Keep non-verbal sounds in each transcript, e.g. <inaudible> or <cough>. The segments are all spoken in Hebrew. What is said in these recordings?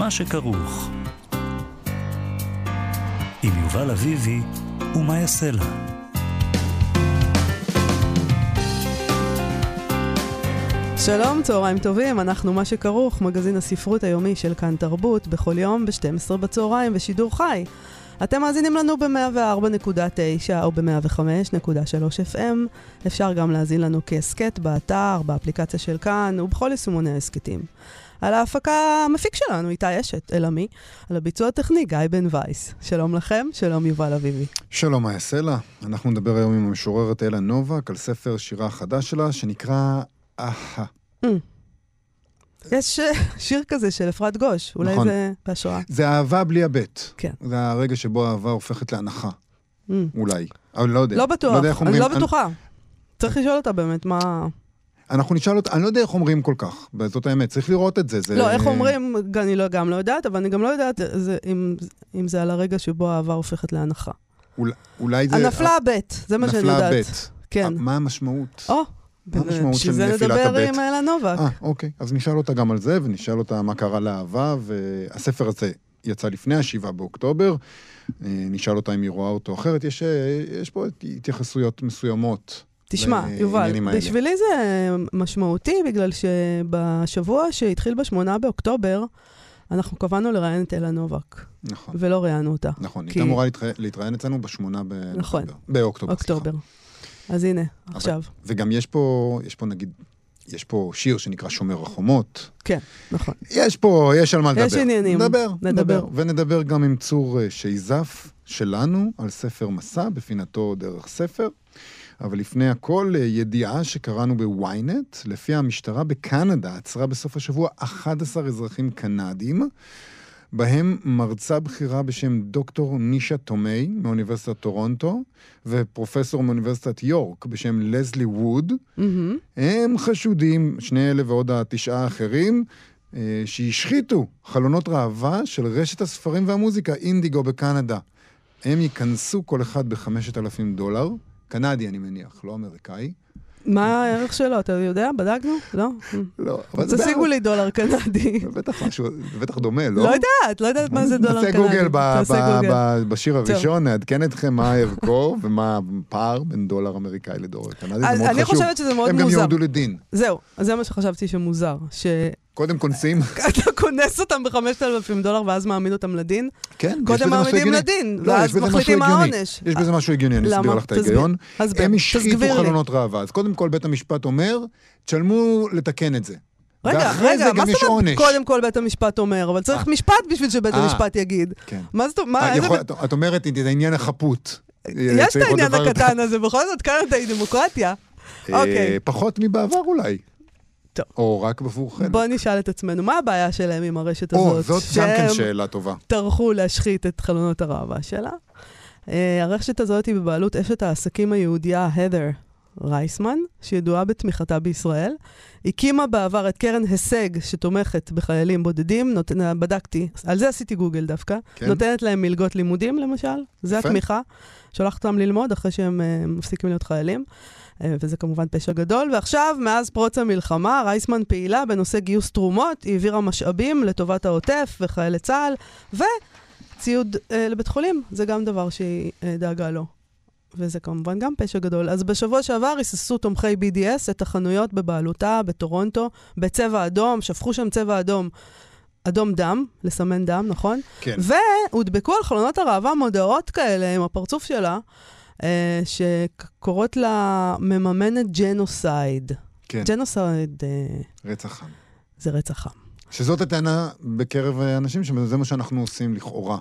מה שכרוך. עם יובל אביבי ומה יעשה לה. שלום, צהריים טובים, אנחנו מה שכרוך, מגזין הספרות היומי של כאן תרבות, בכל יום ב-12 בצהריים ושידור חי. אתם מאזינים לנו ב-104.9 או ב-105.3 FM. אפשר גם להאזין לנו כהסכת באתר, באפליקציה של כאן ובכל יישומוני ההסכתים. על ההפקה המפיק שלנו, איתי אשת, אלא מי? על הביצוע הטכני, גיא בן וייס. שלום לכם, שלום יובל אביבי. שלום, מאיה סלע. אנחנו נדבר היום עם המשוררת אלה נובק על ספר שירה החדש שלה, שנקרא אהה. Mm. יש <laughs> שיר כזה של אפרת גוש, אולי נכון. זה בהשראה. זה אהבה בלי הבט. כן. זה הרגע שבו האהבה הופכת להנחה, Mm. אולי. אבל לא יודע. לא בטוח, יודע איך אני אומרים. לא בטוחה. צריך לשאול אותה באמת, מה... אנחנו נשאל אותה, אני לא יודע איך אומרים כל כך, זאת האמת, צריך לראות את זה. זה... לא, איך אומרים, אני לא- גם לא יודעת, אבל אני גם לא יודעת זה- אם- אם זה על הרגע שבו האהבה הופכת להנחה. אולי, אולי זה... הנפלה הבט, זה מה שאני נפלה יודעת. הבט. כן. מה המשמעות? או, מה המשמעות בשביל של זה נפילת נדבר הבט? עם אלה נובק. אה, אוקיי. אז נשאל אותה גם על זה, ונשאל אותה מה קרה לאהבה, והספר הזה יצא לפני השבעה באוקטובר. אה, נשאל אותה אם היא רואה אותו אחרת. יש, אה, יש פה התייחסויות מסוימות. תשמע, יובל. בשבילי זה משמעותי, בגלל שבשבוע שהתחיל בשמונה באוקטובר, אנחנו קבענו לראיין את אלה נובק, נכון. ולא ראיינו אותה. נכון, היא כי- הייתה אמורה להתרא- להתראיין אצלנו בשמונה בנובמבר. נכון. באוקטובר, סליחה. אוקטובר. אז הנה, עכשיו. וגם יש פה, יש פה נגיד, יש פה שיר שנקרא שומר החומות. כן, נכון. יש פה, יש על מה לדבר. יש עניינים. נדבר, נדבר. נדבר. ונדבר גם עם צור שייזף שלנו על ספר מסע, בפינתו דרך ספר. אבל לפני הכל, אה, ידיעה שקראנו בוויינט, לפיה המשטרה בקנדה עצרה בסוף השבוע 11 אזרחים קנדים, בהם מרצה בכירה בשם דוקטור נישה תומי מאוניברסיטת טורונטו, ופרופסור מאוניברסיטת יורק בשם לזלי ווד. מהמם. הם חשודים, שני אלה ועוד התשעה האחרים, אה, שהשחיתו חלונות ראווה של רשת הספרים והמוזיקה אינדיגו בקנדה. הם ייכנסו כל אחד בחמשת אלפים דולר, קנדי אני מניח, לא אמריקאי. מה הערך שלו, אתה יודע? בדקנו? לא? לא, תשיגו לי דולר קנדי. בטח משהו, בטח דומה, לא? לא יודעת, לא יודעת מה זה דולר נעשה קנדי. ב- גוגל. בשיר הראשון, נעדכן אתכם מה ערכו <laughs> ומה הפער בין דולר אמריקאי לדולר קנדי, זה מאוד אני חשוב. חושבת שזה מאוד הם גם מוזר. יועמדו לדין. זהו, אז זה מה שחשבתי שמוזר, קודם כונסים, <laughs> כונס אותם ב-5,000 דולר ואז מעמיד אותם לדין, כן, קודם מעמידים. לדין, לא, ואז מחליטים מה. העונש. יש בזה משהו הגיוני, אני אסביר? לך את. ההיגיון. הם השחיתו. חלונות ראווה, אז קודם כל בית המשפט אומר, תשלמו לתקן את זה. רגע, רגע, זה מה זאת אומרת. קודם כל בית המשפט אומר, אבל צריך אה. משפט בשביל שבית אה. המשפט יגיד. כן. מה זאת אומרת? אה, בית- את אומרת את העניין החפות. יש את העניין הקטן הזה, בכל זאת קנדה היא דמוקרטיה. אוקיי. פחות מבעבר אולי. טוב. או רק בעבור חלק. בוא נשאל את עצמנו, מה הבעיה שלהם עם הרשת או, הזאת? זאת גם כן שהם שאלה טובה. טרחו להשחית את חלונות הראווה שלה. Uh, הרשת הזאת היא בבעלות אשת העסקים היהודייה הדר רייסמן, שידועה בתמיכתה בישראל. הקימה בעבר את קרן הישג, שתומכת בחיילים בודדים, נות... בדקתי, על זה עשיתי גוגל דווקא, כן. נותנת להם מלגות לימודים למשל, זה יפה. התמיכה, שולחת אותם ללמוד אחרי שהם uh, מפסיקים להיות חיילים. אה, וזה כמובן פשע גדול. ועכשיו, מאז פרוץ המלחמה, רייסמן פעילה בנושא גיוס תרומות, היא העבירה משאבים לטובת העוטף וחיילי צה"ל, וציוד אה, לבית חולים, זה גם דבר שהיא אה, דאגה לו. וזה כמובן גם פשע גדול. אז בשבוע שעבר היססו תומכי BDS את החנויות בבעלותה בטורונטו בצבע אדום, שפכו שם צבע אדום. אדום דם, לסמן דם, נכון? כן. והודבקו על חלונות הראווה מודעות כאלה עם הפרצוף שלה, אה, שקוראות לה מממנת genocide. כן, genocide אה, רצח עם. זה רצח עם. שזאת הטענה בקרב אנשים, שזה מה שאנחנו עושים לכאורה.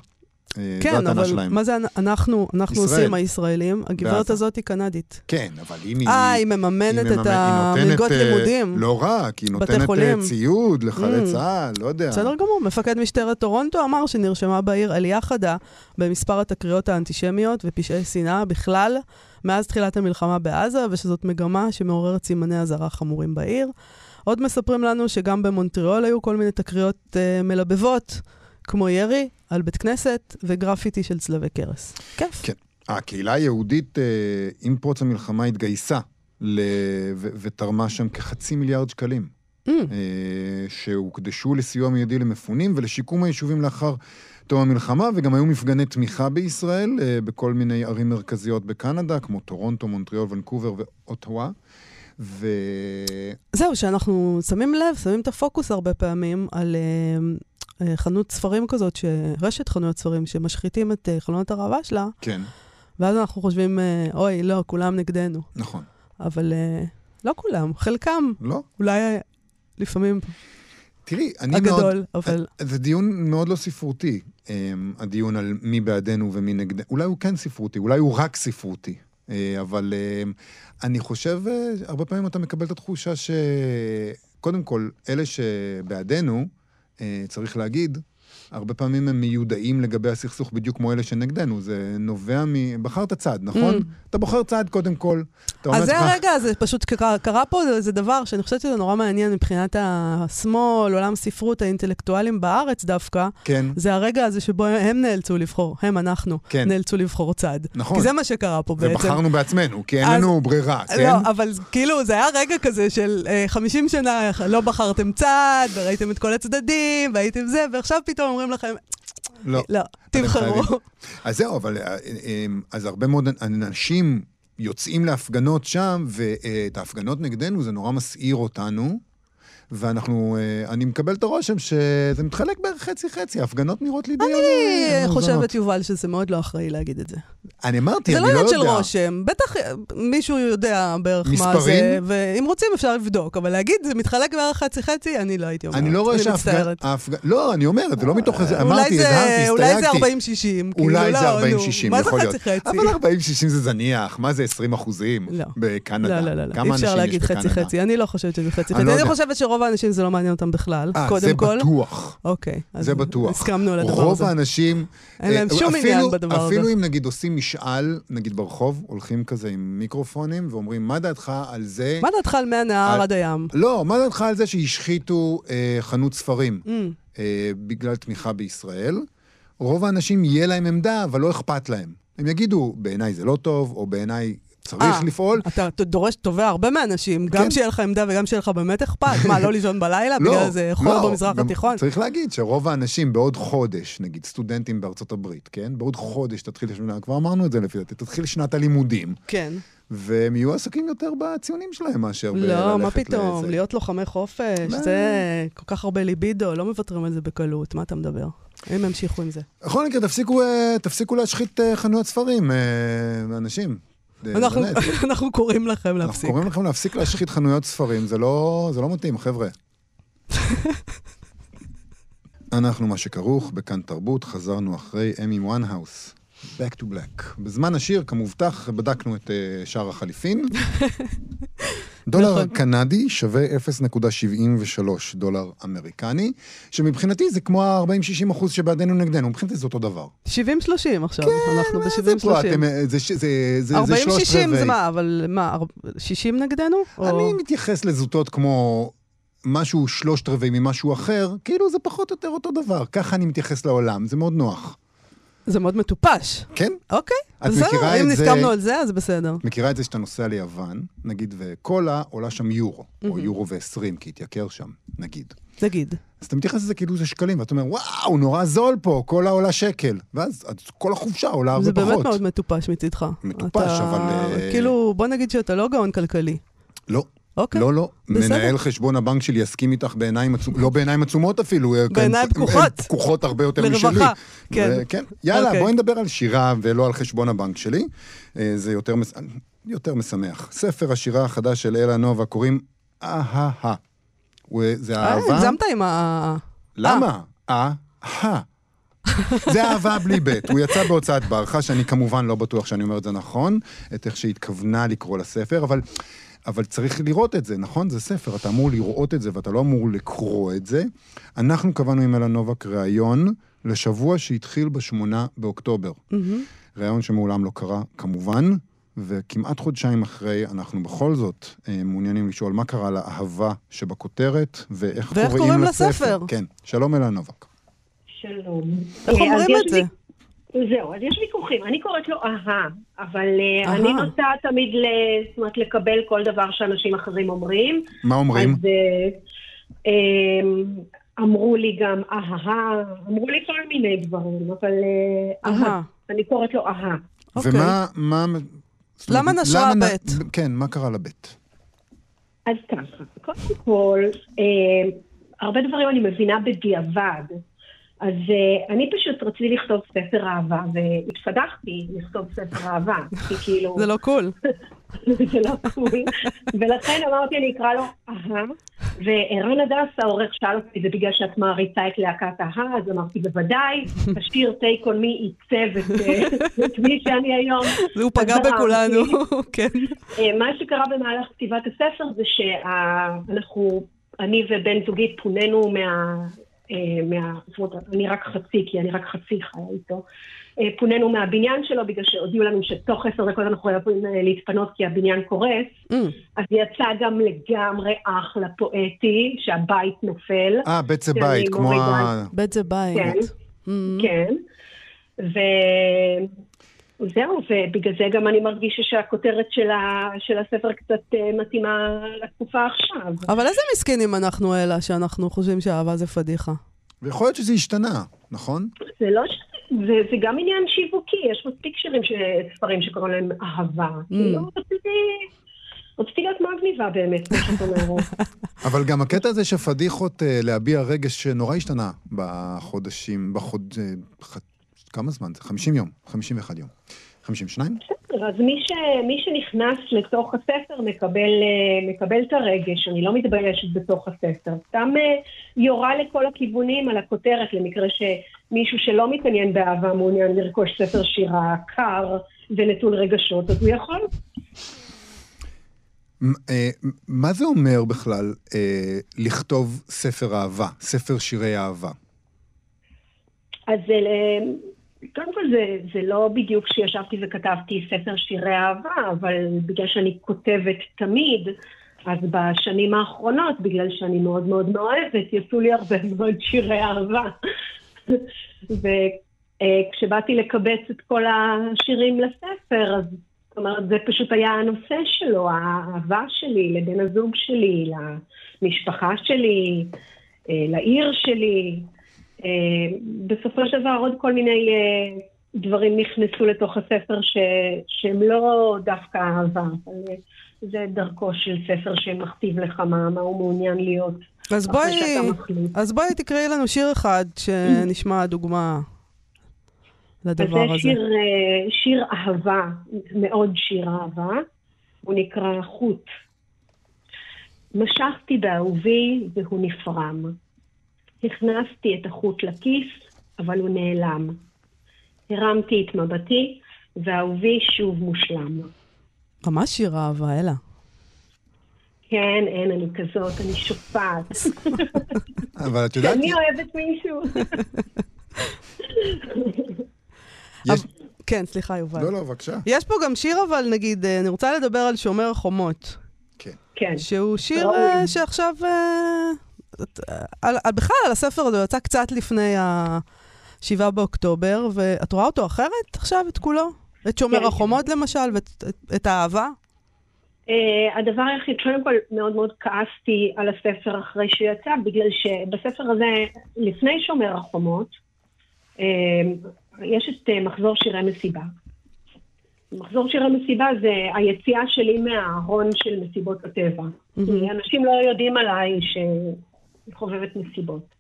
אה, כן, אבל שלהם. מה זה אנ- אנחנו, אנחנו ישראל. עושים הישראלים? הגברת. הזאת היא קנדית. כן, אבל אם היא... אה, היא מממנת היא את המלגות אה, לימודים. לא רק, היא נותנת חולים. אה, ציוד לחיילי Mm. צה"ל, לא יודע. בסדר גמור, מפקד משטרת טורונטו אמר שנרשמה בעיר עלייה חדה במספר התקריות האנטישמיות ופשעי שנאה בכלל מאז תחילת המלחמה בעזה, ושזאת מגמה שמעוררת סימני אזהרה חמורים בעיר. עוד מספרים לנו שגם במונטריאול היו כל מיני תקריות אה, מלבבות, כמו ירי על בית כנסת וגרפיטי של צלבי קרס. כיף. כן. הקהילה היהודית אה, עם פרוץ המלחמה התגייסה ל... ו- ותרמה שם כחצי מיליארד שקלים, Mm, אה, שהוקדשו לסיוע מיידי למפונים ולשיקום היישובים לאחר תום המלחמה, וגם היו מפגני תמיכה בישראל אה, בכל מיני ערים מרכזיות בקנדה, כמו טורונטו, מונטריאול, ונקובר ואוטווה. ו... זהו, שאנחנו שמים לב, שמים את הפוקוס הרבה פעמים על חנות ספרים כזאת, ש... רשת חנויות ספרים, שמשחיתים את אה, חלונות הראווה שלה, כן, ואז אנחנו חושבים, אה, אוי, לא, כולם נגדנו. נכון. אבל אה, לא כולם, חלקם, לא? אולי אה, לפעמים תראי, אני מאוד... הגדול, אבל... זה דיון מאוד לא ספרותי, הדיון על מי בעדנו ומי נגדנו. אולי הוא כן ספרותי, אולי הוא רק ספרותי. אה, אבל אני חושב, אה, הרבה פעמים אתה מקבל את התחושה שקודם כל, אלה שבעדנו, אה, צריך להגיד, הרבה פעמים הם מיודעים לגבי הסכסוך בדיוק כמו אלה שנגדנו. זה נובע מ... בחרת צד, נכון? Mm. אתה בוחר צד קודם כל. אז זה לעצמך, הרגע, זה פשוט קרה, קרה פה איזה דבר שאני חושבת שזה נורא מעניין מבחינת השמאל, עולם הספרות, האינטלקטואלים בארץ דווקא. כן, זה הרגע הזה שבו הם נאלצו לבחור, הם, אנחנו, כן. נאלצו לבחור צד. נכון. כי זה מה שקרה פה בעצם. ובחרנו בעצמנו, כי אין אז- לנו ברירה, כן? לא, אבל כאילו, זה היה רגע כזה של אה, 50 שנה לא בחרתם צד, וראיתם את כל הצדדים, והייתם זה, ועכשיו פתאום אומרים לכם, לא. לא, תבחרו. אז זהו, אבל אה, אה, אז הרבה מאוד אנשים יוצאים להפגנות שם, ואת ההפגנות נגדנו זה נורא מסעיר אותנו. ואנחנו, אה, אני מקבל את הרושם שזה מתחלק בערך חצי-חצי, ההפגנות נראות לי די... אני אה. חושבת, יובל, שזה מאוד לא אחראי להגיד את זה. אני אמרתי, זה אני לא לא עניין של יודע. רושם, בטח אה, מישהו יודע בערך מה מספרים? זה, ואם רוצים אפשר לבדוק, אבל להגיד, זה מתחלק בערך חצי-חצי, אני לא הייתי אומרת. אני לא רואה. ההפג- לא, אני אומר, זה לא מתוך איזה... אולי אמרתי, זה- הזהרתי, אולי זה הסתייגתי. 40-60. אולי כאילו, זה לא, 40-60, נו, מה יכול זה להיות. חצי-חצי? אבל 40-60 זה זניח, מה זה 20 אחוזים לא. בקנדה? לא, לא, לא, כמה אי אפשר להגיד? חצי-חצי. אני לא חושבת שזה חצי-חצי. אני לא יודע. חושבת שרוב האנשים זה לא מעניין אותם בכלל, אה, קודם זה כל. בטוח. אוקיי. זה בטוח. הסכמנו על הדבר רוב הזה. האנשים... אין להם אה, שום אפילו- עניין בדבר הזה. אפילו אם נגיד עושים משאל, נגיד ברחוב, הולכים כזה עם מיקרופונים ואומרים, מה דעתך על זה... מה דעתך על מהנהר על- עד הים? לא, מה דעתך על זה שהשחיתו אה, חנות ספרים Mm, אה, בגלל תמיכה בישראל? רוב האנשים יהיה להם עמדה, אבל לא אכפת להם. הם יגידו, בעיניי זה לא טוב, או בעיניי צריך אה, לפעול. אתה דורש, תובע הרבה מאנשים, גם כן. שיהיה לך עמדה וגם שיהיה לך באמת אכפת. מה, לא לישון בלילה בגלל זה חור לא, במזרח גם התיכון? צריך להגיד שרוב האנשים בעוד חודש, נגיד סטודנטים בארצות הברית, כן? בעוד חודש תתחיל, כבר אמרנו את זה לפי דעתי, תתחיל שנת הלימודים, כן. והם יהיו עסוקים יותר בציונים שלהם מאשר לא, מה בללכת פתאום, לזה. להיות לוחמי חופש, לא. זה כל כך הרבה ליבידו, לא מוותרים על זה בקלות, מה אתה מדבר? הם ימשיכו עם זה. בכל מקרה, תפסיקו, אה, תפסיקו להשחית אה, חנויות ספרים, אנשים. אה, אנחנו-. <laughs> אנחנו קוראים לכם אנחנו להפסיק. קוראים לכם להפסיק להשחית חנויות ספרים, זה לא, זה לא מתאים, חבר'ה. <laughs> אנחנו מה שכרוך בכאן תרבות, חזרנו אחרי אמי וואנהאוס. Back to black. בזמן השיר, כמובטח, בדקנו את uh, שער החליפין. <laughs> דולר נכון. קנדי שווה 0.73 דולר אמריקני, שמבחינתי זה כמו ה-40-60 אחוז שבעדנו נגדנו, מבחינתי זה אותו דבר. 70-30 עכשיו, אנחנו כן, פה, ב-70-30. אתם, אה, זה שלושת 40-60 זה רבעי. מה, אבל מה, 60 נגדנו? או- אני מתייחס לזוטות כמו משהו שלושת רבעי ממשהו אחר, כאילו זה פחות או יותר אותו דבר. ככה אני מתייחס לעולם, זה מאוד נוח. זה מאוד מטופש. כן? אוקיי, את בסדר, מכירה אם את זה- נסכמנו על זה, אז בסדר. מכירה את זה שאתה נוסע ליוון, נגיד, וקולה עולה שם יורו, או מהמם. יורו ועשרים, כי התייקר שם, נגיד. נגיד. אז אתה מתייחס לזה כאילו זה שקלים, ואתה אומר, וואו, נורא זול פה, קולה עולה שקל. ואז אז כל החופשה עולה הרבה זה פחות. באמת מאוד מטופש מצידך. מטופש, אתה- אבל, אה, כאילו, בוא נגיד שאתה לא גאון כלכלי. לא, אוקיי? לא, לא. בסדר. מנהל חשבון הבנק שלי יסכים איתך בעיניים עצומות, לא בעיניים עצומות אפילו. אה, בעיניים הן- פקוחות. פקוחות הרבה יותר משלי. לרווחה, כן. ו- כן. יאללה, אוקיי. בואי נדבר על שירה ולא על חשבון הבנק שלי. אה, זה יותר, מס... יותר משמח. ספר השירה החדש של אלה נובה קוראים אהה. זה אה, אהבה. הגזמת עם ה... למה? אהה. זה אהבה בלי בית. הוא יצא בהוצאת ברכה, שאני כמובן לא בטוח שאני אומר את זה נכון, את איך שהיא התכוונה לקרוא לספר, אבל... אבל צריך לראות את זה, נכון? זה ספר, אתה אמור לראות את זה ואתה לא אמור לקרוא את זה. אנחנו קבענו עם אלנובק ראיון לשבוע שהתחיל בשמונה באוקטובר. ראיון שמעולם לא קרה, כמובן, וכמעט חודשיים אחרי, אנחנו בכל זאת אה, מעוניינים לשאול מה קרה לאהבה שבכותרת, ואיך ואיך קוראים קוראים לספר. לספר? כן, שלום אלנובק. שלום. איך אה, אומרים את זה? זהו, אז יש ויכוחים. אני קוראת לו אהה, אבל אה, אהה. אני נוטה תמיד ל- זאת אומרת, לקבל כל דבר שאנשים אחרים אומרים. מה אומרים? אז אה, אה, אמרו לי גם אהה, אמרו לי כל מיני דברים, אבל אה, אהה. אהה. אני קוראת לו אהה. אוקיי. ומה... מה... למה נשרה למה הבית? כן, מה קרה לבית? אז ככה, קודם כל, אה, הרבה דברים אני מבינה בדיעבד. אז אה, אני פשוט רציתי לכתוב ספר אהבה, והתפתחתי לכתוב ספר אהבה, כי כאילו, זה לא cool. <laughs> זה לא cool. ולכן אמרתי, אני אקרא לו a-ha, וערן הדס, העורך, שאל אותי, זה בגלל שאת מעריצה את להקת a-ha, אז אמרתי, בוודאי, השיר Take on me עיצב את, מי שאני היום. הוא פגע בכולנו, <laughs> כן. אה, מה שקרה במהלך כתיבת הספר זה שאנחנו, אני ובן זוגי פונינו מה... אה, מה... זאת אומרת, אני רק חצי, כי אני רק חצי חיה איתו. אה, פונינו מהבניין שלו בגלל שהודיעו לנו שתוך עשר דקות אנחנו חייבים אה, להתפנות כי הבניין קורס. Mm, אז יצא גם לגמרי אחלה פואטי, שהבית נופל. אה, בית זה בית, כמו. ה... בית זה בית. כן. Mm. כן. וזהו, ובגלל זה גם אני מרגישה שהכותרת של, ה... של הספר קצת אה, מתאימה לתקופה עכשיו. אבל איזה מסכנים אנחנו אלה שאנחנו חושבים שאהבה זה פדיחה. ויכול להיות שזה השתנה, נכון? זה לא ש... זה, זה גם עניין שיווקי, יש מספיק שירים, ש... ספרים שקוראים להם אהבה. כאילו, רציתי... רציתי להיות מגניבה באמת, כמו שאת אומרת. <laughs> אבל גם הקטע הזה שפדיחות אה, להביע רגש נורא השתנה בחודשים, בחוד... כמה זמן זה? 50 יום, 51 יום. 52? בסדר, אז מי, ש... מי שנכנס לתוך הספר מקבל, אה, מקבל את הרגש, אני לא מתביישת בתוך הספר. סתם אה, יורה לכל הכיוונים על הכותרת, למקרה שמישהו שלא מתעניין באהבה מעוניין לרכוש ספר שירה קר ונטול רגשות, אז הוא יכול. אה, מה זה אומר בכלל לכתוב ספר אהבה, ספר שירי אהבה? אז קודם כל זה, זה לא בדיוק שישבתי וכתבתי ספר שירי אהבה, אבל בגלל שאני כותבת תמיד, אז בשנים האחרונות, בגלל שאני מאוד מאוד מאוהבת, יצאו לי הרבה <laughs> מאוד שירי אהבה. <laughs> וכשבאתי לקבץ את כל השירים לספר, אז זאת אומרת, זה פשוט היה הנושא שלו, האהבה שלי לבן הזוג שלי, למשפחה שלי, אה, לעיר שלי. אה, בסופו של דבר עוד כל מיני אה, דברים נכנסו לתוך הספר ש, שהם לא דווקא אהבה, אבל אה, זה דרכו של ספר שמכתיב לך מה, מה הוא מעוניין להיות. אז בואי. אז בואי תקראי לנו שיר אחד שנשמע דוגמה לדבר זה הזה. שיר, אה, שיר אהבה, מאוד שיר אהבה, הוא נקרא חוט. משכתי באהובי והוא נפרם. הכנסתי את החוט לכיס, אבל הוא נעלם. הרמתי את מבטי, ואהובי שוב מושלם. ממש שיר אהבה, אלה. כן, אין, אני כזאת, אני שופעת. <laughs> אבל את יודעת, אני אוהבת מישהו. יש... כן, סליחה, יובל. לא, לא, בבקשה. יש פה גם שיר, אבל נגיד, אה, אני רוצה לדבר על שומר החומות, כן. כן. שהוא שיר. אה, שעכשיו... על, על, בכלל, על הספר הזה, הוא יצא קצת לפני ה-7 באוקטובר, ואת רואה אותו אחרת עכשיו, את כולו? את שומר כן. החומות למשל, ואת את, את האהבה? Uh, הדבר היחיד, קודם כל מאוד מאוד כעסתי על הספר אחרי שהוא יצא, בגלל שבספר הזה, לפני שומר החומות, uh, יש את uh, מחזור שירי מסיבה. מחזור שירי מסיבה זה היציאה שלי מהארון של מסיבות הטבע. כי אנשים לא יודעים עליי שאני חובבת מסיבות.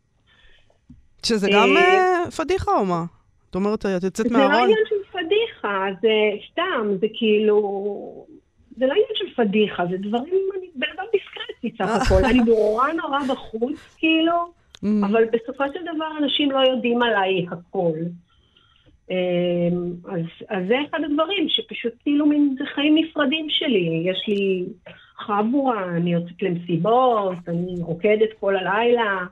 שזה אה, גם אה, פדיחה או מה? את אומרת, את יוצאת זה לא מהארון? עניין של פדיחה, זה סתם, זה כאילו... זה לא עניין של פדיחה, זה דברים, אני בן אדם דיסקרטי סך הכל. אני נורא נורא בחוץ, כאילו, Mm. אבל בסופו של דבר אנשים לא יודעים עליי הכל. אמ, אז, אז זה אחד הדברים שפשוט כאילו מין, זה חיים נפרדים שלי. יש לי חבורה, אני יוצאת למסיבות, אני רוקדת כל הלילה,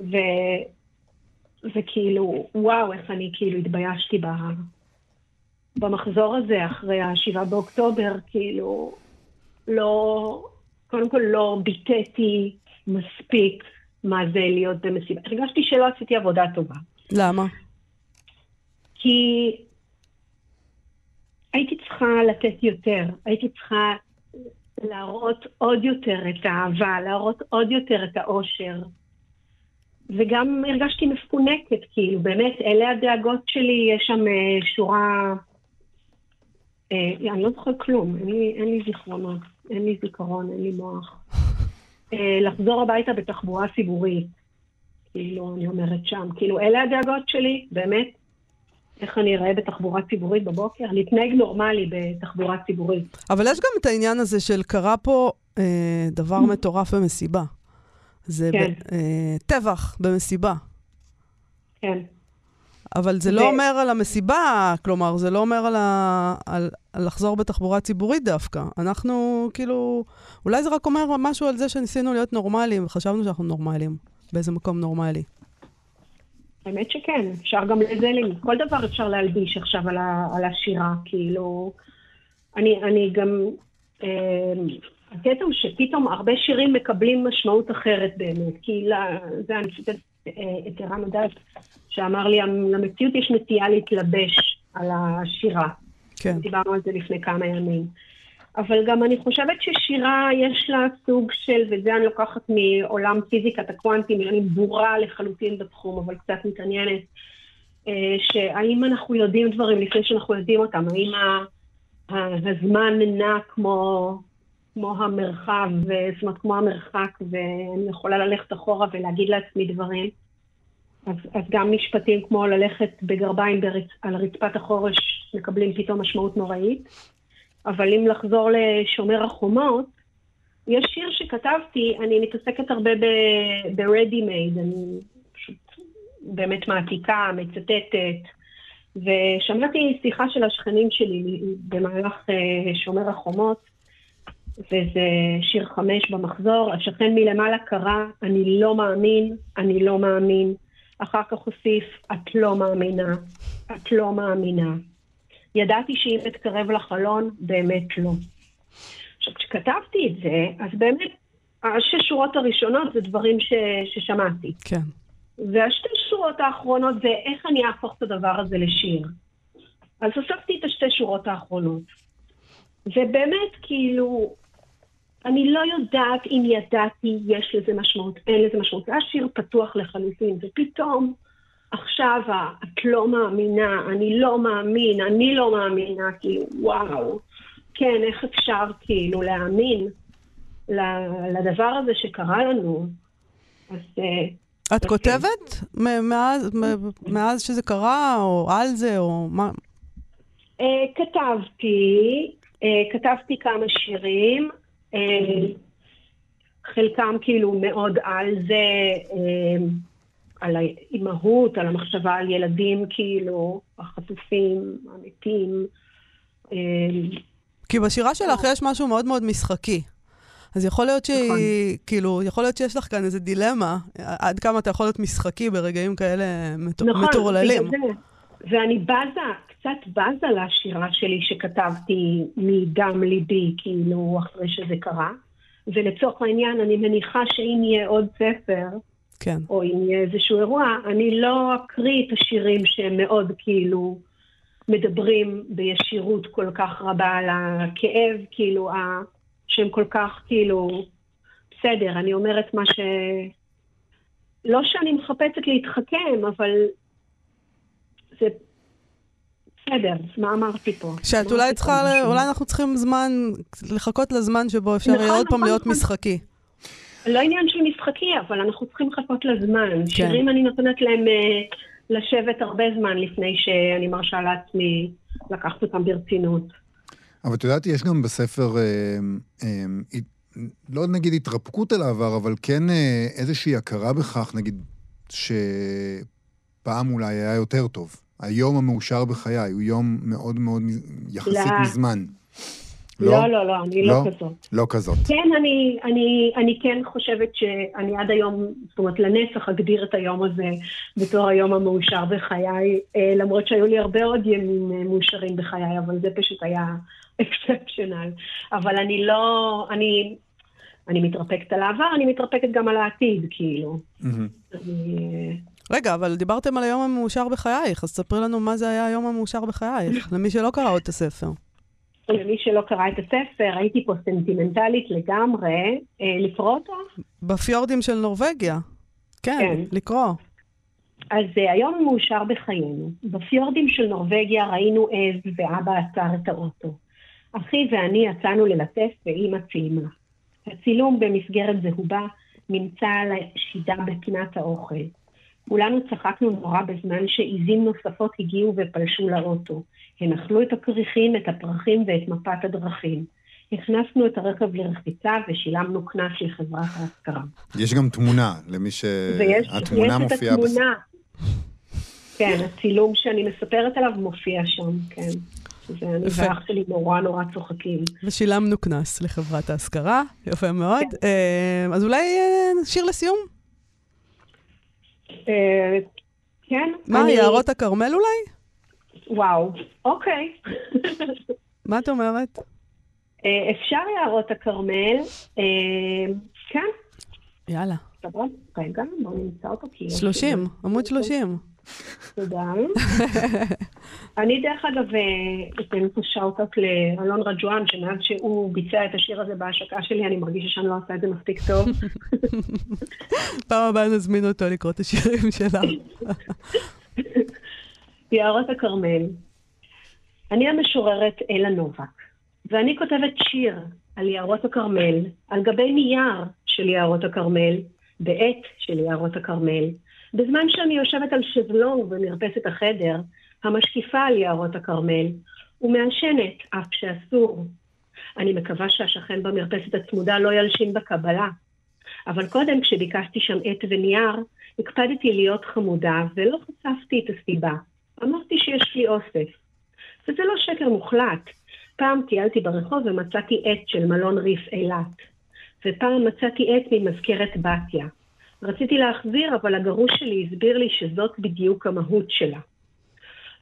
ו, וכאילו, וואו, איך אני כאילו התביישתי ב, במחזור הזה אחרי השבעה באוקטובר, כאילו, לא, קודם כל לא ביטאתי מספיק מה זה להיות במסיבה. הרגשתי שלא עשיתי עבודה טובה. למה? כי הייתי צריכה לתת יותר, הייתי צריכה להראות עוד יותר את האהבה, להראות עוד יותר את האושר. וגם הרגשתי מפונקת, כאילו, באמת, אלה הדאגות שלי, יש שם אה, שורה... אה, אני לא זוכרת כלום, אין לי, אין לי זיכרונות, אין לי זיכרון, אין לי מוח. אה, לחזור הביתה בתחבורה ציבורית, כאילו, אני אומרת שם, כאילו, אלה הדאגות שלי, באמת, איך אני אראה בתחבורה ציבורית בבוקר, להתנהג נורמלי בתחבורה ציבורית. אבל יש גם את העניין הזה של קרה פה אה, דבר מטורף במסיבה. זה כן. ב, אה, טבח במסיבה. כן. אבל זה ו- לא אומר על המסיבה, כלומר, זה לא אומר על, ה... על... על לחזור בתחבורה ציבורית דווקא. אנחנו, כאילו, אולי זה רק אומר משהו על זה שניסינו להיות נורמליים, וחשבנו שאנחנו נורמליים, באיזה מקום נורמלי. האמת שכן, אפשר גם לזה, כל דבר אפשר להלביש עכשיו על, ה, על השירה, כאילו... אני, אני גם... אה, הקטע הוא שפתאום הרבה שירים מקבלים משמעות אחרת באמת, כי ל- זה אני חושבת אה, את ערן הדס, שאמר לי, למציאות יש נטייה להתלבש על השירה. כן. דיברנו על זה לפני כמה ימים. אבל גם אני חושבת ששירה יש לה סוג של, וזה אני לוקחת מעולם פיזיקת הקוונטים, אני בורה לחלוטין בתחום, אבל קצת מתעניינת, אה, שהאם אנחנו יודעים דברים לפני שאנחנו יודעים אותם, האם הזמן נע כמו, כמו המרחב, ו- זאת אומרת כמו המרחק, ואני יכולה ללכת אחורה ולהגיד לעצמי דברים. אז, אז גם משפטים כמו ללכת בגרביים ברצ... על רצפת החורש מקבלים פתאום משמעות נוראית. אבל אם לחזור לשומר החומות, יש שיר שכתבתי, אני מתעסקת הרבה ב-ready made, אני פשוט באמת מעתיקה, מצטטת, ושמעתי שיחה של השכנים שלי במהלך אה, שומר החומות, וזה שיר חמש במחזור, השכן מלמעלה קרא, אני לא מאמין, אני לא מאמין. אחר כך הוסיף, את לא מאמינה, את לא מאמינה. ידעתי שאם אתקרב לחלון, באמת לא. עכשיו, כשכתבתי את זה, אז באמת, השש שורות הראשונות זה דברים ש, ששמעתי. כן. והשתי שורות האחרונות זה איך אני אהפוך את הדבר הזה לשיר. אז הוספתי את השתי שורות האחרונות. ובאמת, כאילו, אני לא יודעת אם ידעתי, יש לזה משמעות, אין לזה משמעות. זה היה שיר פתוח לחלוטין, ופתאום, עכשיו, את לא מאמינה, אני לא מאמין, אני לא מאמינה, כאילו, וואו. כן, איך אפשר כאילו להאמין לדבר הזה שקרה לנו? אז אה, את אוקיי. כותבת מאז, מאז שזה קרה, או על זה, או מה? אה, כתבתי, אה, כתבתי כמה שירים, חלקם כאילו מאוד על זה, על האימהות, על המחשבה על ילדים כאילו, החטופים, המתים. אה, כי בשירה שלך יש משהו מאוד מאוד משחקי. אז יכול להיות שהיא, נכון. כאילו, יכול להיות שיש לך כאן איזה דילמה, עד כמה אתה יכול להיות משחקי ברגעים כאלה נכון, מטורללים. זה. ואני בזה, קצת בזה לשירה שלי שכתבתי מדם ליבי, כאילו, אחרי שזה קרה. ולצורך העניין, אני מניחה שאם יהיה עוד ספר, כן. או אם יהיה איזשהו אירוע, אני לא אקריא את השירים שהם מאוד כאילו מדברים בישירות כל כך רבה על הכאב, כאילו, ה... שהם כל כך כאילו, בסדר, אני אומרת מה ש... לא שאני מחפשת להתחכם, אבל זה בסדר, מה אמרתי פה? שאת אולי צריכה. אולי אנחנו צריכים זמן, לחכות לזמן שבו אפשר נכון, יהיה עוד פעם נכון, להיות נכון. משחקי. לא עניין של משחקי, אבל אנחנו צריכים לחכות לזמן. כן. שירים אני נותנת להם אה, לשבת הרבה זמן לפני שאני מרשה לעצמי לקחת אותם ברצינות. אבל את יודעת, יש גם בספר אה, אה, לא נגיד התרפקות על העבר, אבל כן אה, איזושהי הכרה בכך, נגיד, שפעם אולי היה יותר טוב. היום המאושר בחיי הוא יום מאוד מאוד יחסית לא. מזמן. לא, לא, לא, אני לא כזאת. לא כזאת. כן, אני, אני, אני כן חושבת שאני עד היום, זאת אומרת, לנצח אגדיר את היום הזה בתור היום המאושר בחיי, אה, למרות שהיו לי הרבה עוד ימים אה, מאושרים בחיי, אבל זה פשוט היה <laughs> אקספשיונל. אבל אני לא, אני, אני מתרפקת על העבר, אני מתרפקת גם על העתיד, כאילו. מהמם. אני, רגע, אבל דיברתם על היום המאושר בחייך, אז ספרי לנו מה זה היה היום המאושר בחייך, למי שלא קרא עוד את הספר. למי שלא קרא את הספר, הייתי פה סנטימנטלית לגמרי. אה, לקרוא אותו? בפיורדים של נורבגיה. כן, כן. לקרוא. אז אה, היום מאושר בחיינו. בפיורדים של נורבגיה ראינו עז ואבא עצר את האוטו. אחי ואני יצאנו ללטף ואימא צילמה. הצילום במסגרת זהובה נמצא על השידה בפינת האוכל. כולנו צחקנו נורא בזמן שעיזים נוספות הגיעו ופלשו לאוטו. הן אכלו את הכריכים, את הפרחים ואת מפת הדרכים. הכנסנו את הרכב לרחיצה ושילמנו קנס לחברת ההשכרה. יש גם תמונה, למי ש... ויש התמונה יש את מופיעה... בס- התמונה. כן, הצילום שאני מספרת עליו מופיע שם, כן. ואני יפה. ואח שלי נורא נורא צוחקים. ושילמנו קנס לחברת ההשכרה, יפה מאוד. אה, אז אולי אה, שיר לסיום? אה, כן, מה, יערות הכרמל אולי? וואו, אוקיי. מה את אומרת? אה, אפשר יערות הכרמל, אה, כן, יאללה. רגע, בואו נמצא אותו כי... יש 30, לי- עמוד 30. תודה. אני דרך אגב אה, אתן פה shout-out לאלון רג'ואן, שמאז שהוא ביצע את השיר הזה בהשקה שלי, אני מרגישה שאני לא עושה את זה מספיק טוב. <laughs> פעם הבאה נזמין אותו לקרוא את השירים שלה. <laughs> יערות הכרמל. אני המשוררת אלה נובק, ואני כותבת שיר על יערות הכרמל, על גבי נייר של יערות הכרמל, בעט של יערות הכרמל, בזמן שאני יושבת על שזלונג במרפסת החדר, המשקיפה על יערות הכרמל, ומעשנת, אף שאסור. אני מקווה שהשכן במרפסת הצמודה לא ילשין בקבלה. אבל קודם, כשביקשתי שם עט ונייר, הקפדתי להיות חמודה ולא חשפתי את הסיבה. אמרתי שיש לי אוסף. וזה לא שקר מוחלט. פעם טיילתי ברחוב ומצאתי עט של מלון ריף אילת. ופעם מצאתי עט ממזכרת בתיה. רציתי להחזיר, אבל הגרוש שלי הסביר לי שזאת בדיוק המהות שלה.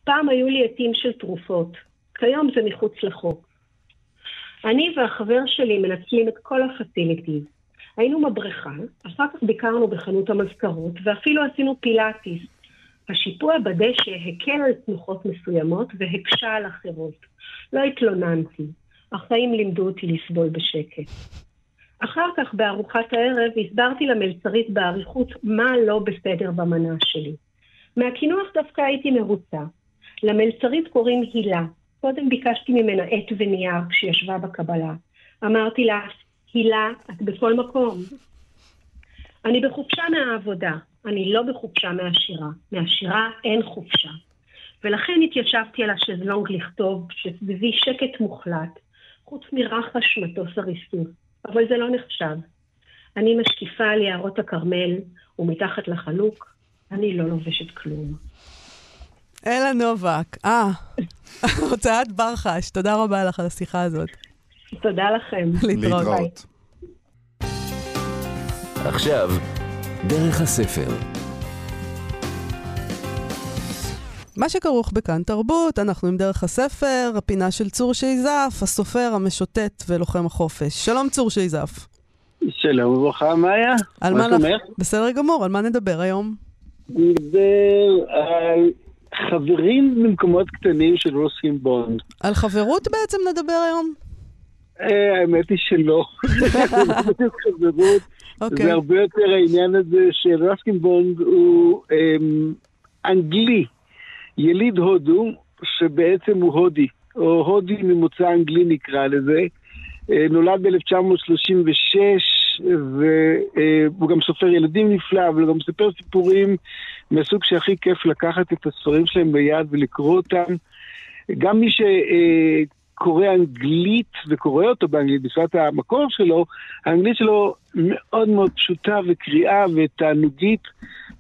פעם היו לי עטים של תרופות, כיום זה מחוץ לחוק. אני והחבר שלי מנצלים את כל הפסיליטיז. היינו בבריכה, אחר כך ביקרנו בחנות המזכרות, ואפילו עשינו פילאטיס. השיפוע בדשא הקל על תנוחות מסוימות והקשה על אחרות. לא התלוננתי. החיים לימדו אותי לסבול בשקט. אחר כך, בארוחת הערב, הסברתי למלצרית באריכות מה לא בסדר במנה שלי. מהקינוח דווקא הייתי מרוצה. למלצרית קוראים הילה. קודם ביקשתי ממנה עט ונייר כשישבה בקבלה. אמרתי לה, הילה, את בכל מקום. אני בחופשה מהעבודה, אני לא בחופשה מהשירה. מהשירה אין חופשה. ולכן התיישבתי על השזלונג לכתוב שסביבי שקט מוחלט, חוץ מרחש מטוס הריסוס. אבל זה לא נחשב. אני משקיפה על יערות הכרמל, ומתחת לחלוק, אני לא לובשת כלום. אלה נובק. אה, הוצאת ברחש, תודה רבה לך על השיחה הזאת. תודה לכם. להתראות. עכשיו, דרך הספר. מה שכרוך בכאן תרבות, אנחנו עם דרך הספר, הפינה של צור שייזף, הסופר המשוטט ולוחם החופש. שלום צור שייזף. שלום וברכה, מאיה. על מה? אנחנו... בסדר גמור, על מה נדבר היום? נדבר על חברים במקומות קטנים של רוסים בונד. על חברות בעצם נדבר היום? אה, האמת היא שלא. <laughs> חברות, אוקיי. זה הרבה יותר העניין הזה של רסקין בונד הוא אמ, אנגלי, יליד הודו, שבעצם הוא הודי, או הודי ממוצא אנגלי נקרא לזה. אה, נולד ב-1936, והוא גם סופר ילדים נפלא, אבל הוא גם מספר סיפורים מהסוג שהכי כיף לקחת את הספרים שלהם ביד ולקרוא אותם. גם מי קורא אנגלית וקורא אותו באנגלית, בשפת המקור שלו, האנגלית שלו מאוד מאוד פשוטה וקריאה ותענוגית,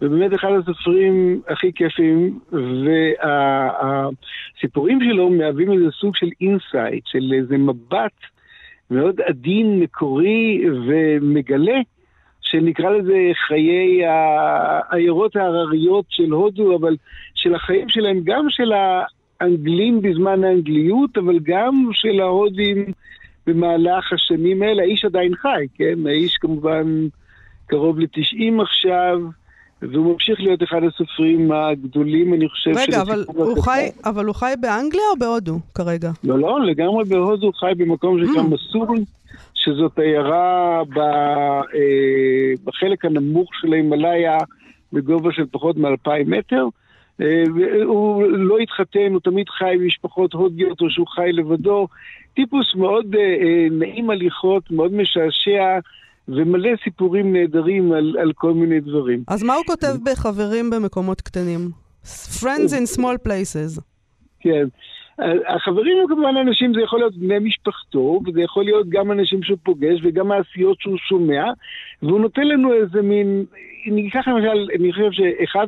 ובאמת אחד הסופרים הכי כיפים, והסיפורים שלו מהווים איזה סוג של insight, של איזה מבט מאוד עדין, מקורי ומגלה. שנקרא לזה חיי העיירות ההרריות של הודו, אבל של החיים שלהם, גם של האנגלים בזמן האנגליות, אבל גם של ההודים במהלך השנים האלה. האיש עדיין חי, כן? האיש כמובן קרוב ל-90 עכשיו. והוא ממשיך להיות אחד הסופרים הגדולים, אני חושב, רגע, אבל הוא, חי, אבל הוא חי באנגליה או בהודו כרגע? לא, לא, לגמרי בהודו, הוא חי במקום שנקרא mm. מסור, שזאת עיירה ב, אה, בחלק הנמוך של ההימאליה, בגובה של פחות מ-2,000 מטר. אה, הוא לא התחתן, הוא תמיד חי עם משפחות הודיות, או שהוא חי לבדו. טיפוס מאוד אה, אה, נעים הליכות, מאוד משעשע. ומלא סיפורים נהדרים על, על כל מיני דברים. אז מה הוא כותב בחברים במקומות קטנים? Friends in small places. כן. החברים הם כמובן אנשים, זה יכול להיות בני משפחתו, וזה יכול להיות גם אנשים שהוא פוגש, וגם מעשיות שהוא שומע, והוא נותן לנו איזה מין, אני אקח למשל, אני חושב שאחד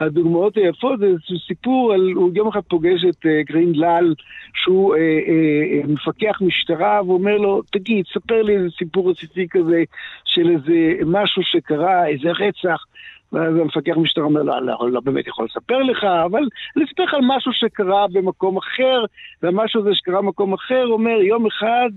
הדוגמאות היפות זה סיפור על, הוא יום אחד פוגש את אה, גרין לאל, שהוא אה, אה, מפקח משטרה, ואומר לו, תגיד, ספר לי איזה סיפור עסיסי כזה של איזה משהו שקרה, איזה רצח. ואז המפקח המשטרה אומר, לא, לא, לא באמת יכול לספר לך, אבל אספר לך על משהו שקרה במקום אחר, והמשהו הזה שקרה במקום אחר אומר, יום אחד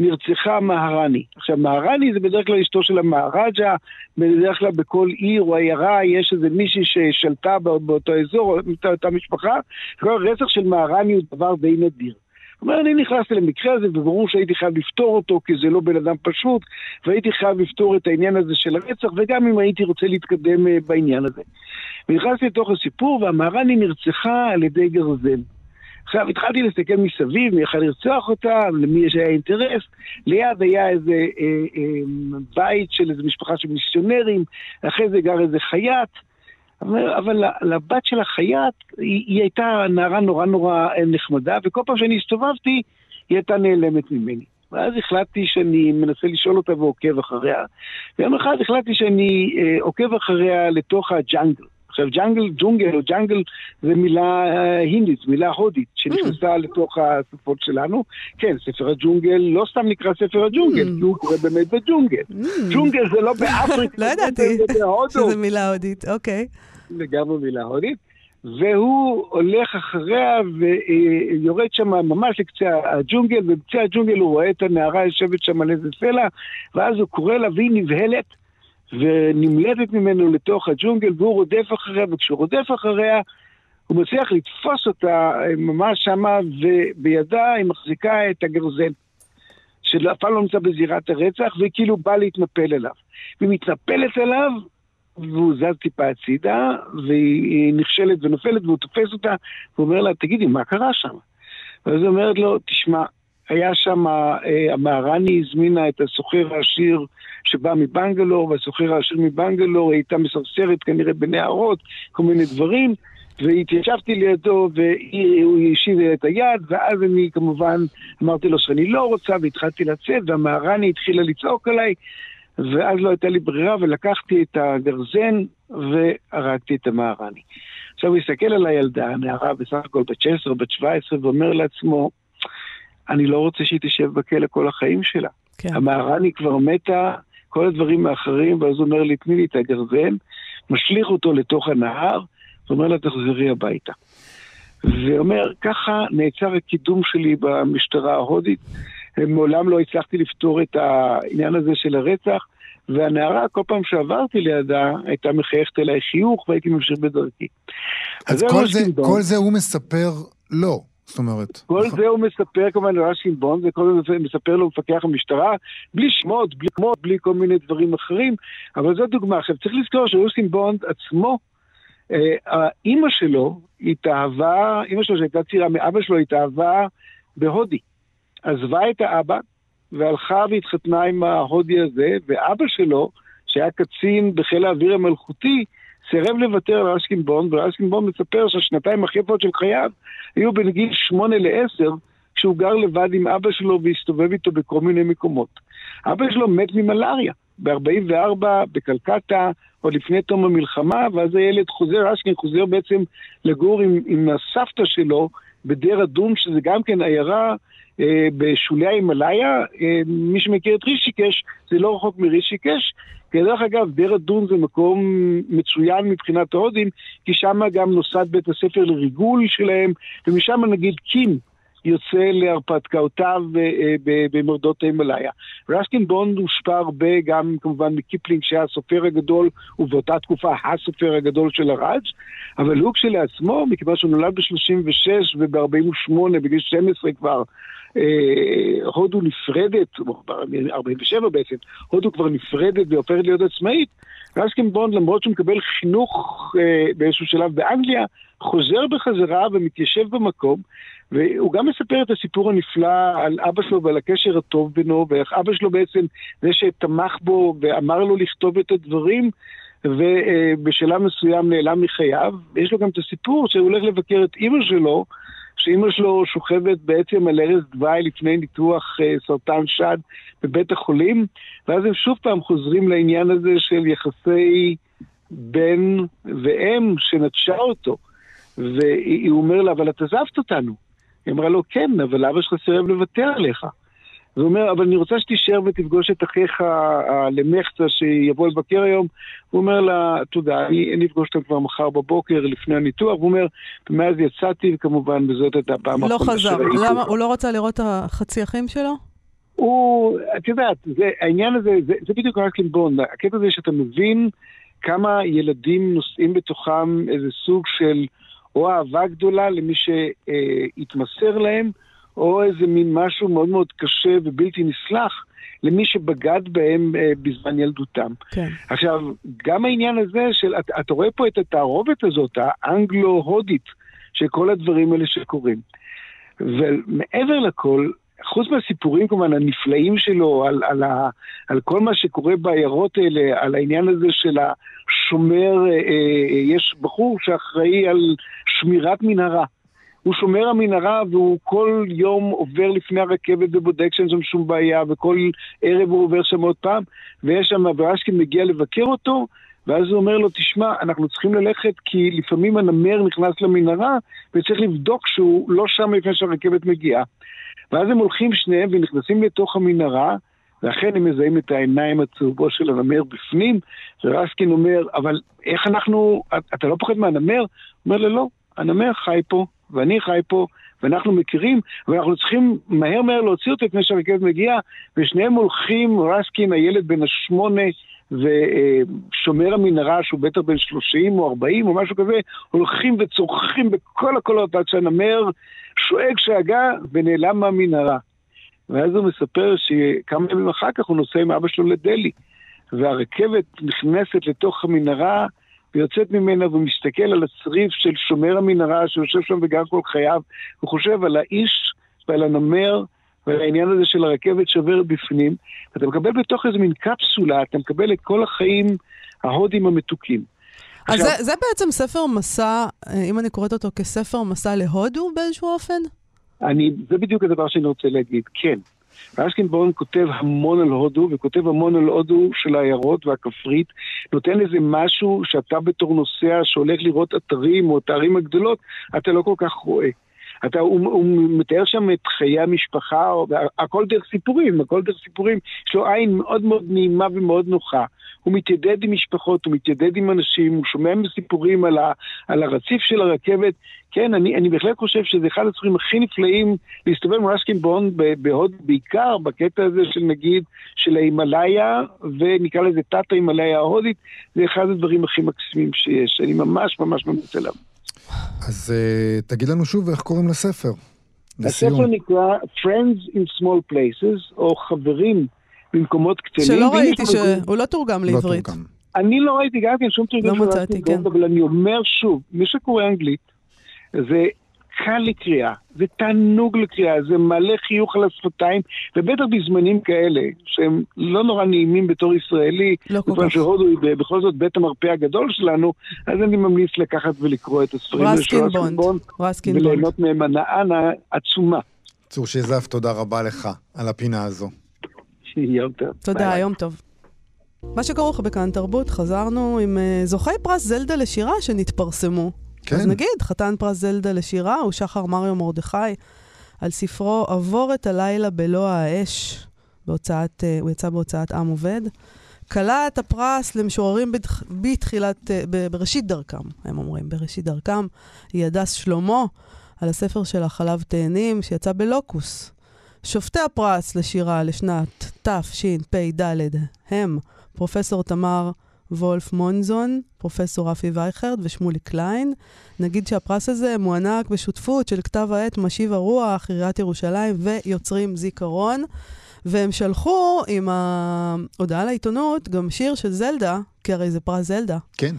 נרצחה מהרני. עכשיו, מהרני זה בדרך כלל אשתו של המהרג'ה, בדרך כלל בכל עיר או עיירה יש איזה מישהי ששלטה באותו אזור, או אותה משפחה, רצח של מהרני הוא דבר די נדיר. זאת אומרת, אני נכנסתי למקרה הזה, וברור שהייתי חייב לפתור אותו, כי זה לא בן אדם פשוט, והייתי חייב לפתור את העניין הזה של הרצח, וגם אם הייתי רוצה להתקדם אה, בעניין הזה. ונכנסתי לתוך הסיפור, והמהרני נרצחה על ידי גרזן. עכשיו התחלתי להסתכל מסביב, מי יכול לרצוח אותה, למי יש היה אינטרס. ליד היה איזה אה, אה, בית של איזה משפחה של מיסיונרים, אחרי זה גר איזה חייט. אבל, לבת של החייט, היא, היא הייתה נערה נורא נורא אה, נחמדה, וכל פעם שאני הסתובבתי, היא הייתה נעלמת ממני. ואז החלטתי שאני מנסה לשאול אותה ועוקב אחריה. ויום אחד החלטתי שאני אה, עוקב אחריה לתוך הג'אנגל. עכשיו ג'אנגל, ג'ונגל או ג'אנגל זה מילה אה, הינדית, מילה הודית, שנכנסה mm. לתוך השפות שלנו. כן, ספר הג'ונגל לא סתם נקרא ספר הג'ונגל, mm. כי הוא קורא באמת בג'ונגל. Mm. ג'ונגל זה לא באפריקה, <laughs> לא ידעתי שזה מילה הודית, אוקיי. לגמרי מילה הודית. והוא הולך אחריה ויורד שם ממש לקצה הג'ונגל, ובקצה הג'ונגל הוא רואה את הנערה יושבת שם על איזה סלע, ואז הוא קורא לה והיא נבהלת. ונמלטת ממנו לתוך הג'ונגל, והוא רודף אחריה, וכשהוא רודף אחריה, הוא מצליח לתפוס אותה אה, ממש שמה, ובידה היא מחזיקה את הגרזן, שאף פעם לא נמצא בזירת הרצח, וכאילו בא להתנפל אליו. והיא מתנפלת אליו, והוא זז טיפה הצידה, והיא נכשלת ונופלת, והוא תופס אותה, והוא אומר לה, תגידי, מה קרה שם? ואז היא אומרת לו, תשמע, היה שם, אה, המהרני הזמינה את הסוחר העשיר שבא מבנגלור, והסוחר העשיר מבנגלור הייתה מסרסרת כנראה בנערות, כל מיני דברים, והתיישבתי לידו והוא השיב את היד, ואז אני כמובן אמרתי לו שאני לא רוצה, והתחלתי לצאת, והמהרני התחילה לצעוק עליי, ואז לא הייתה לי ברירה, ולקחתי את הגרזן והרגתי את המהרני. עכשיו הוא הסתכל על הילדה, הנערה בסך הכל בת 16 בת 17, ואומר לעצמו, אני לא רוצה שהיא תשב בכלא כל החיים שלה. כן. המהרני כבר מתה, כל הדברים האחרים, ואז הוא אומר לי, תני לי את הגרזן, משליך אותו לתוך הנהר, ואומר לה, תחזרי הביתה. ואומר, ככה נעצר הקידום שלי במשטרה ההודית. מעולם לא הצלחתי לפתור את העניין הזה של הרצח, והנערה, כל פעם שעברתי לידה, הייתה מחייכת אליי חיוך והייתי ממשיך בדרכי. אז, אז כל, זה, כל זה הוא מספר לא. זאת אומרת... כל נכון. זה הוא מספר כמובן לרש שימבון, וכל זה מספר לו מפקח המשטרה, בלי שמות, בלי שמות, בלי כל מיני דברים אחרים, אבל זו דוגמה. עכשיו, צריך לזכור שאוסטין בונד עצמו, אה, האימא שלו התאהבה, אימא שלו שהייתה צעירה מאבא שלו התאהבה בהודי. עזבה את האבא, והלכה והתחתנה עם ההודי הזה, ואבא שלו, שהיה קצין בחיל האוויר המלכותי, סירב לוותר על ורסקין בונד מספר שהשנתיים הכי יפות של חייו היו בין גיל שמונה לעשר, כשהוא גר לבד עם אבא שלו והסתובב איתו בכל מיני מקומות. אבא שלו מת ממלאריה ב-44 בקלקטה, עוד לפני תום המלחמה, ואז הילד חוזר, אשכן חוזר בעצם לגור עם, עם הסבתא שלו בדהרדון, שזה גם כן עיירה בשולי ההימאליה. אה, מי שמכיר את רישיקש, זה לא רחוק מרישיקש. כדרך אגב, דהרדון זה מקום מצוין מבחינת ההודים, כי שם גם נוסד בית הספר לריגול שלהם, ומשם נגיד קים, יוצא להרפתקאותיו אה, במורדות ההימאליה. רסקין בונד הושפע הרבה גם כמובן מקיפלינג שהיה הסופר הגדול, ובאותה תקופה הסופר הגדול של הראג', אבל הוא כשלעצמו, מכיוון שהוא נולד ב-36 וב-48, בגיל 12 כבר, אה, הודו נפרדת, 47 בעצם, הודו כבר נפרדת והופכת להיות עצמאית, רסקין בונד, למרות שהוא מקבל חינוך אה, באיזשהו שלב באנגליה, חוזר בחזרה ומתיישב במקום, והוא גם מספר את הסיפור הנפלא על אבא שלו ועל הקשר הטוב בינו, ואיך אבא שלו בעצם זה שתמך בו ואמר לו לכתוב את הדברים, ובשלב מסוים נעלם מחייו. יש לו גם את הסיפור שהוא הולך לבקר את אימא שלו, שאימא שלו שוכבת בעצם על ערש דווי לפני ניתוח אה, סרטן שד בבית החולים, ואז הם שוב פעם חוזרים לעניין הזה של יחסי בן ואם שנטשה אותו. והוא אומר לה, אבל את עזבת אותנו. היא אמרה לו, כן, אבל אבא שלך סירב לוותר עליך. הוא אומר, אבל אני רוצה שתישאר ותפגוש את אחיך למחצה שיבוא לבקר היום. הוא אומר לה, תודה, אני, אפגוש אותם כבר מחר בבוקר לפני הניתוח. הוא אומר, ומאז יצאתי, וכמובן, וזאת הייתה הפעם לא חזר. למה? הוא לא רצה לראות את החצי אחים שלו? הוא, את יודעת, זה, העניין הזה, זה, זה בדיוק רק ללבון. הקטע הזה שאתה מבין כמה ילדים נושאים בתוכם איזה סוג של... או אהבה גדולה למי שהתמסר להם, או איזה מין משהו מאוד מאוד קשה ובלתי נסלח למי שבגד בהם אה, בזמן ילדותם. כן. עכשיו, גם העניין הזה של, אתה, אתה רואה פה את התערובת הזאת, האנגלו-הודית, של כל הדברים האלה שקורים. ומעבר לכל, חוץ מהסיפורים כמובן הנפלאים שלו, על, על, ה, על כל מה שקורה בעיירות האלה, על העניין הזה של השומר, אה, אה, יש בחור שאחראי על שמירת מנהרה. הוא שומר המנהרה והוא כל יום עובר לפני הרכבת ובודק שאין שם שום בעיה, וכל ערב הוא עובר שם עוד פעם, ויש שם, ורשקין מגיע לבקר אותו, ואז הוא אומר לו, תשמע, אנחנו צריכים ללכת כי לפעמים הנמר נכנס למנהרה וצריך לבדוק שהוא לא שם לפני שהרכבת מגיעה. ואז הם הולכים שניהם ונכנסים לתוך המנהרה, ואכן הם מזהים את העיניים הצהובות של הנמר בפנים, ורסקין אומר, אבל איך אנחנו, אתה לא פוחד מהנמר? הוא אומר לו, לא, הנמר חי פה, ואני חי פה, ואנחנו מכירים, ואנחנו צריכים מהר מהר להוציא אותו לפני שהרכבת מגיעה, ושניהם הולכים, רסקין, הילד בן השמונה, ושומר המנהרה, שהוא בטח בן 30 או 40 או משהו כזה, הולכים וצורכים בכל הקולות עד שהנמר שואג שאגה ונעלם מהמנהרה. ואז הוא מספר שכמה ימים אחר כך הוא נוסע עם אבא שלו לדלהי, והרכבת נכנסת לתוך המנהרה ויוצאת ממנה ומסתכל על הצריף של שומר המנהרה שיושב שם וגר כל חייו, הוא חושב על האיש ועל הנמר ועל העניין הזה של הרכבת שעוברת בפנים, ואתה מקבל בתוך איזה מין קפסולה, אתה מקבל את כל החיים ההודים המתוקים. אז עכשיו, זה, זה בעצם ספר מסע, אם אני קוראת אותו כספר מסע להודו באיזשהו אופן? אני, זה בדיוק הדבר שאני רוצה להגיד, כן. רשקין בורן כותב המון על הודו, וכותב המון על הודו של העיירות והכפרית, נותן איזה משהו שאתה בתור נוסע שהולך לראות אתרים או את הערים הגדולות, אתה לא כל כך רואה. אתה, הוא, הוא מתאר שם את חיי המשפחה, הכל דרך סיפורים, הכל דרך סיפורים. יש לו עין מאוד מאוד נעימה ומאוד נוחה. הוא מתיידד עם משפחות, הוא מתיידד עם אנשים, הוא שומע סיפורים על, ה, על הרציף של הרכבת. כן, אני, אני בהחלט חושב שזה אחד הספרים הכי נפלאים להסתובב עם רסקין בונד בהוד, בעיקר בקטע הזה של נגיד, של ההימאליה, ונקרא לזה תת-ההימאליה ההודית, זה אחד הדברים הכי מקסימים שיש. אני ממש ממש ממליץ עליו. אז uh, תגיד לנו שוב איך קוראים לספר. לסיום. הספר נקרא Friends in Small Places, או חברים במקומות קטנים. שלא ראיתי שהוא לא תורגם לא לעברית. תורגם. אני לא ראיתי גם כן שום תורגם. לא מצאתי, כן. אבל אני אומר שוב, מי שקורא אנגלית, זה קל לקריאה, זה תענוג לקריאה, זה מעלה חיוך על השפתיים, ובטח בזמנים כאלה, שהם לא נורא נעימים בתור ישראלי, לא כל כך. שהודו היא בכל זאת בית המרפא הגדול שלנו, אז אני ממליץ לקחת ולקרוא את הספרים רסקין בונד. בונד, רסקין בונד. וליהנות מהם הנאה עצומה. צור שיזף, תודה רבה לך על הפינה הזו. <laughs> יום טוב. תודה, ביי ביי. יום טוב. מה שכרוך בכאן תרבות, חזרנו עם אה, זוכי פרס זלדה לשירה שנתפרסמו. כן. אז נגיד, חתן פרס זלדה לשירה הוא שחר מריו מרדכי, על ספרו "עבור את הלילה בלוע האש", בהוצאת, אה, הוא יצא בהוצאת עם עובד. כלה את הפרס למשוררים בתח... בתחילת, אה, בראשית דרכם, הם אומרים, בראשית דרכם. היא הדס שלמה, על הספר של החלב תאנים, שיצא בלוקוס. שופטי הפרס לשירה לשנת תשפ"ד הם פרופסור תמר וולף מונזון, פרופסור רפי וייכרט ושמולי קליין. נגיד שהפרס הזה מוענק בשותפות של כתב העת משיב הרוח, עיריית ירושלים ויוצרים זיכרון. והם שלחו עם ההודעה לעיתונות גם שיר של זלדה, כי הרי זה פרס זלדה. כן.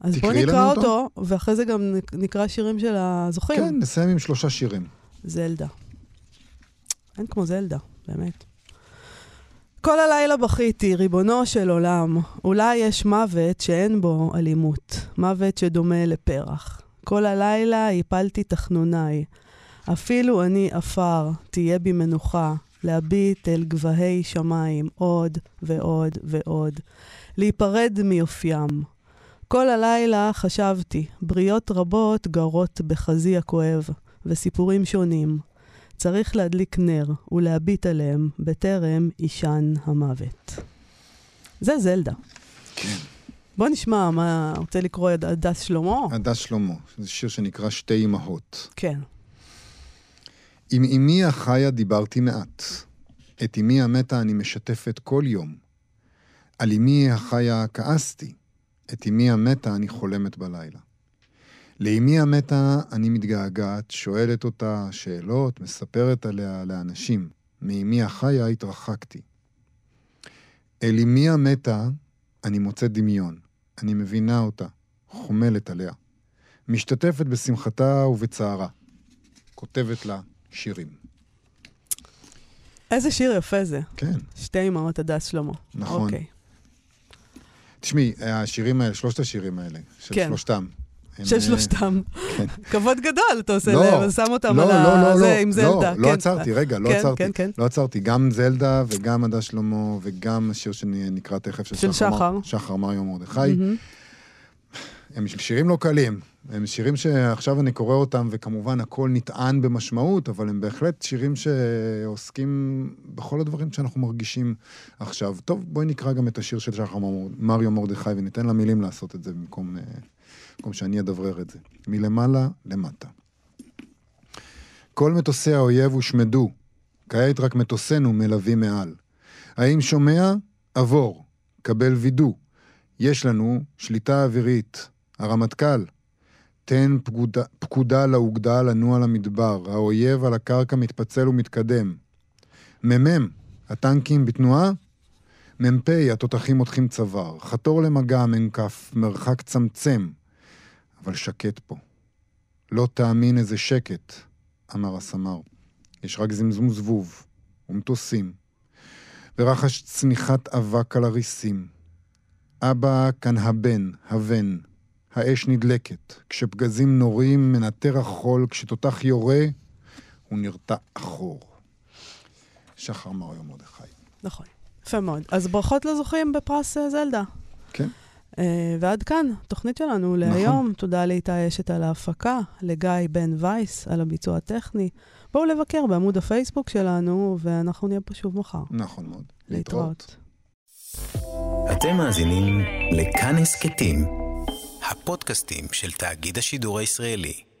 אז בואו נקרא לנו אותו, ואחרי זה גם נק- נקרא שירים של הזוכים. כן, נסיים עם שלושה שירים. זלדה. אין כמו זלדה, באמת. כל הלילה בכיתי, ריבונו של עולם, אולי יש מוות שאין בו אלימות, מוות שדומה לפרח. כל הלילה הפלתי תחנוניי, אפילו אני עפר, תהיה בי מנוחה, להביט אל גבהי שמיים עוד ועוד ועוד, להיפרד מיופיים. כל הלילה חשבתי, בריות רבות גרות בחזי הכואב, וסיפורים שונים. צריך להדליק נר ולהביט עליהם בטרם עישן המוות. זה זלדה. כן. בוא נשמע מה... רוצה לקרוא את הדס שלמה? הדס שלמה, זה שיר שנקרא שתי אמהות. כן. עם אמי החיה דיברתי מעט. את אמי המתה אני משתפת כל יום. על אמי החיה כעסתי. את אמי המתה אני חולמת בלילה. לאמי המתה אני מתגעגעת, שואלת אותה שאלות, מספרת עליה לאנשים. מאמי החיה התרחקתי. אל אמי המתה אני מוצאת דמיון. אני מבינה אותה, חומלת עליה. משתתפת בשמחתה ובצערה. כותבת לה שירים. איזה שיר יפה זה. כן, שתי אמהות הדס שלמה. נכון. אוקיי. תשמעי, השירים האלה, שלושת השירים האלה, של כן. שלושתם. של אה, שלושתם. כן. כבוד גדול אתה עושה לא, להם, אז שם אותם לא, על לא, ה... לא, זה לא, עם לא, זלדה. לא כן. עצרתי, רגע, לא כן, עצרתי. לא עצרתי, גם זלדה וגם הדס שלמה וגם השיר שנקרא תכף של, שחר, שחר. מר- שחר מריו מרדכי. הם שירים לא קלים. הם שירים שעכשיו אני קורא אותם, וכמובן הכל נטען במשמעות, אבל הם בהחלט שירים שעוסקים בכל הדברים שאנחנו מרגישים עכשיו. טוב, בואי נקרא גם את השיר של שחר מר- מריו מרדכי, וניתן למילים לעשות את זה במקום, אה, במקום שאני אדברר את זה. מלמעלה למטה. כל מטוסי האויב הושמדו, כעת רק מטוסינו מלווים מעל. האם שומע? עבור, קבל וידוא. יש לנו שליטה אווירית. הרמטכ"ל, תן פקודה, פקודה לאוגדה לנוע למדבר. האויב על הקרקע מתפצל ומתקדם. מ"מ, הטנקים בתנועה? מ"פ, התותחים מותחים צוואר. חתור למגע, מ"כ, מרחק צמצם. אבל שקט פה. לא תאמין איזה שקט, אמר הסמ"ר. יש רק זמזום זבוב, ומטוסים, ורחש צניחת אבק על הריסים. אבא כאן הבן, הבן. האש נדלקת. כשפגזים נורים, מנטר החול, כשתותח יורה, הוא נרתע אחור. שחר מריו מרדכי. נכון. יפה מאוד. אז ברכות לזוכים בפרס אה, זלדה. כן. אה, ועד כאן, התוכנית שלנו להיום. תודה לאיתי אשת על ההפקה, לגיא בן וייס על הביצוע הטכני. בואו לבקר בעמוד הפייסבוק שלנו, ואנחנו נהיה פה שוב מחר. נכון מאוד. להתראות. אתם מאזינים לכאן הסכתים, הפודקאסטים של תאגיד השידור הישראלי.